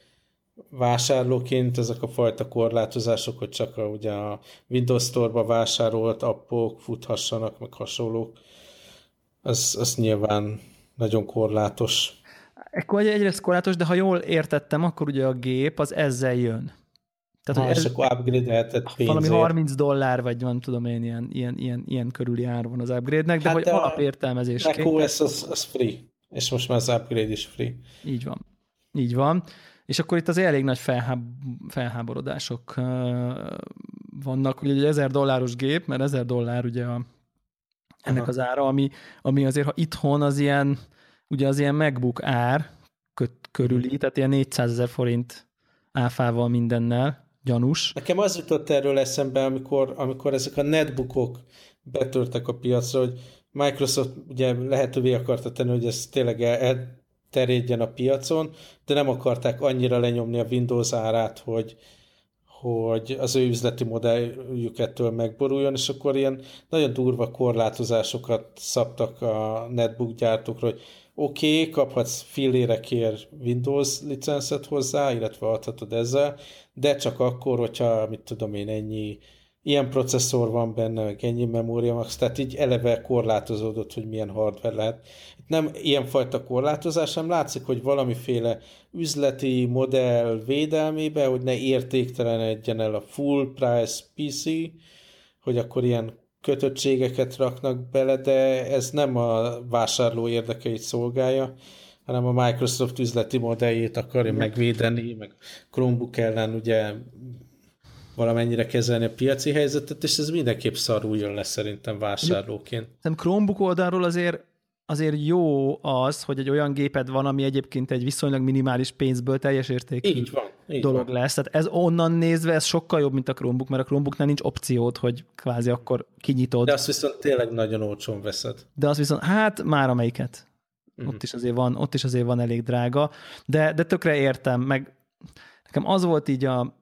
vásárlóként ezek a fajta korlátozások, hogy csak a, ugye a Windows Store-ba vásárolt appok futhassanak, meg hasonlók, az, az nyilván nagyon korlátos. Ekkor egyrészt korlátos, de ha jól értettem, akkor ugye a gép az ezzel jön. Tehát, ha, ez, akkor upgrade-elted pénzért. Valami 30 dollár, vagy nem tudom én, ilyen, ilyen, ilyen, ilyen körüli ár van az upgrade-nek, de hát hogy alapértelmezésként. Akkor ez az, az free, és most már az upgrade is free. Így van. Így van. És akkor itt az elég nagy felháb- felháborodások vannak. Ugye egy 1000 dolláros gép, mert 1000 dollár ugye a, ennek Aha. az ára, ami, ami azért, ha itthon az ilyen, ugye az ilyen MacBook ár körüli, mhm. tehát ilyen 400 ezer forint áfával mindennel, gyanús. Nekem az jutott erről eszembe, amikor, amikor ezek a netbookok betörtek a piacra, hogy Microsoft ugye lehetővé akarta tenni, hogy ez tényleg elterjedjen a piacon, de nem akarták annyira lenyomni a Windows árát, hogy, hogy az ő üzleti modelljük ettől megboruljon, és akkor ilyen nagyon durva korlátozásokat szabtak a netbook gyártókra, hogy oké, okay, kaphatsz fillérekért Windows licenszet hozzá, illetve adhatod ezzel, de csak akkor, hogyha, mit tudom én, ennyi ilyen processzor van benne, meg ennyi memória max, tehát így eleve korlátozódott, hogy milyen hardware lehet. Itt nem ilyenfajta korlátozás, nem látszik, hogy valamiféle üzleti modell védelmébe, hogy ne értéktelenedjen el a full price PC, hogy akkor ilyen kötöttségeket raknak bele, de ez nem a vásárló érdekeit szolgálja, hanem a Microsoft üzleti modelljét akarja megvédeni, meg Chromebook ellen ugye valamennyire kezelni a piaci helyzetet, és ez mindenképp szarul jön le szerintem vásárlóként. Nem Chromebook oldalról azért azért jó az, hogy egy olyan géped van, ami egyébként egy viszonylag minimális pénzből teljes értékű így van, így dolog van. lesz. Tehát ez onnan nézve ez sokkal jobb, mint a Chromebook, mert a Chromebooknál nincs opciót, hogy kvázi akkor kinyitod. De azt viszont tényleg nagyon olcsón veszed. De azt viszont, hát már amelyiket. Uh-huh. Ott is azért van, ott is azért van elég drága, de, de tökre értem, meg nekem az volt így a,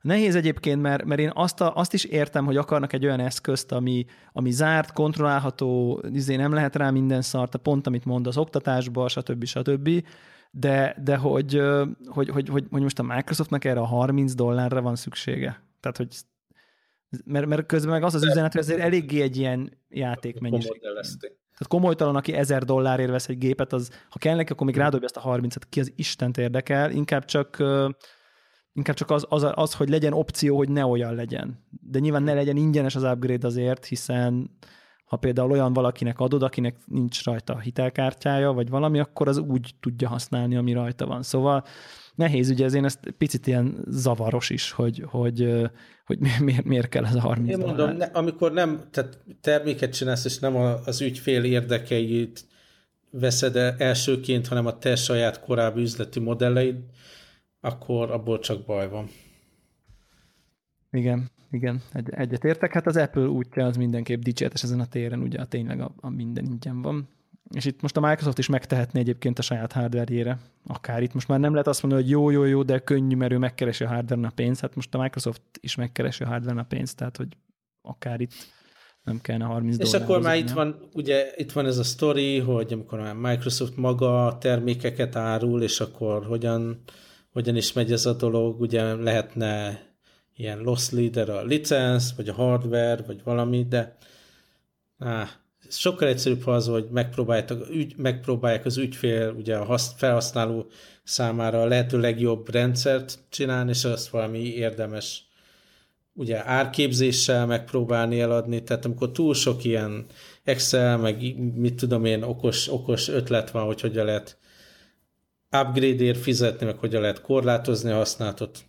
Nehéz egyébként, mert, mert én azt, a, azt is értem, hogy akarnak egy olyan eszközt, ami, ami zárt, kontrollálható, izé nem lehet rá minden szart, a pont, amit mond az oktatásba, stb. stb. De, de hogy, hogy, hogy, hogy, hogy most a Microsoftnak erre a 30 dollárra van szüksége. Tehát, hogy mert, mert közben meg az az üzenet, hogy ezért eléggé egy ilyen játékmennyiség. Tehát komolytalan, aki ezer dollárért vesz egy gépet, az, ha kell neki, akkor még rádobja ezt a 30-et, ki az Istent érdekel, inkább csak Inkább csak az, az, az, hogy legyen opció, hogy ne olyan legyen. De nyilván ne legyen ingyenes az upgrade azért, hiszen ha például olyan valakinek adod, akinek nincs rajta hitelkártyája, vagy valami, akkor az úgy tudja használni, ami rajta van. Szóval nehéz, ugye ezért ezt picit ilyen zavaros is, hogy, hogy, hogy miért, miért kell ez a 30 Én mondom, ne, amikor nem, tehát terméket csinálsz, és nem az ügyfél érdekeit veszed el elsőként, hanem a te saját korábbi üzleti modelleid, akkor abból csak baj van. Igen, igen, egy, egyet értek. Hát az Apple útja az mindenképp dicséretes ezen a téren, ugye a tényleg a, a minden ingyen van. És itt most a Microsoft is megtehetné egyébként a saját hardware Akár itt most már nem lehet azt mondani, hogy jó, jó, jó, de könnyű, mert ő megkeresi a hardware a pénzt. Hát most a Microsoft is megkeresi a hardware a pénzt, tehát hogy akár itt nem kellene 30 És akkor már itt van, ugye itt van ez a story, hogy amikor már Microsoft maga termékeket árul, és akkor hogyan hogyan is megy ez a dolog, ugye lehetne ilyen loss leader a licensz, vagy a hardware, vagy valami, de á, sokkal egyszerűbb, az, hogy megpróbálják, ügy, megpróbálják az ügyfél, ugye a hasz, felhasználó számára a lehető legjobb rendszert csinálni, és azt valami érdemes ugye árképzéssel megpróbálni eladni, tehát amikor túl sok ilyen Excel, meg mit tudom én, okos, okos ötlet van, hogy hogyan lehet upgrade-ért fizetni, meg hogyan lehet korlátozni a használatot,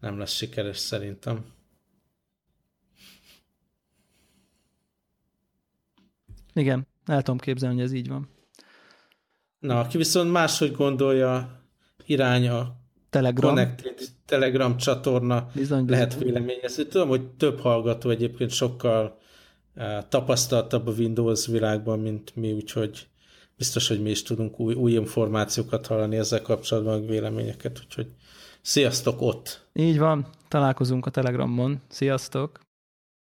nem lesz sikeres szerintem. Igen, el tudom képzelni, hogy ez így van. Na, aki viszont máshogy gondolja, irány a Telegram. Connected Telegram csatorna bizony, lehet véleményezni. Tudom, hogy több hallgató egyébként sokkal uh, tapasztaltabb a Windows világban, mint mi, úgyhogy biztos, hogy mi is tudunk új, új információkat hallani ezzel kapcsolatban, véleményeket, úgyhogy sziasztok ott! Így van, találkozunk a Telegramon. Sziasztok!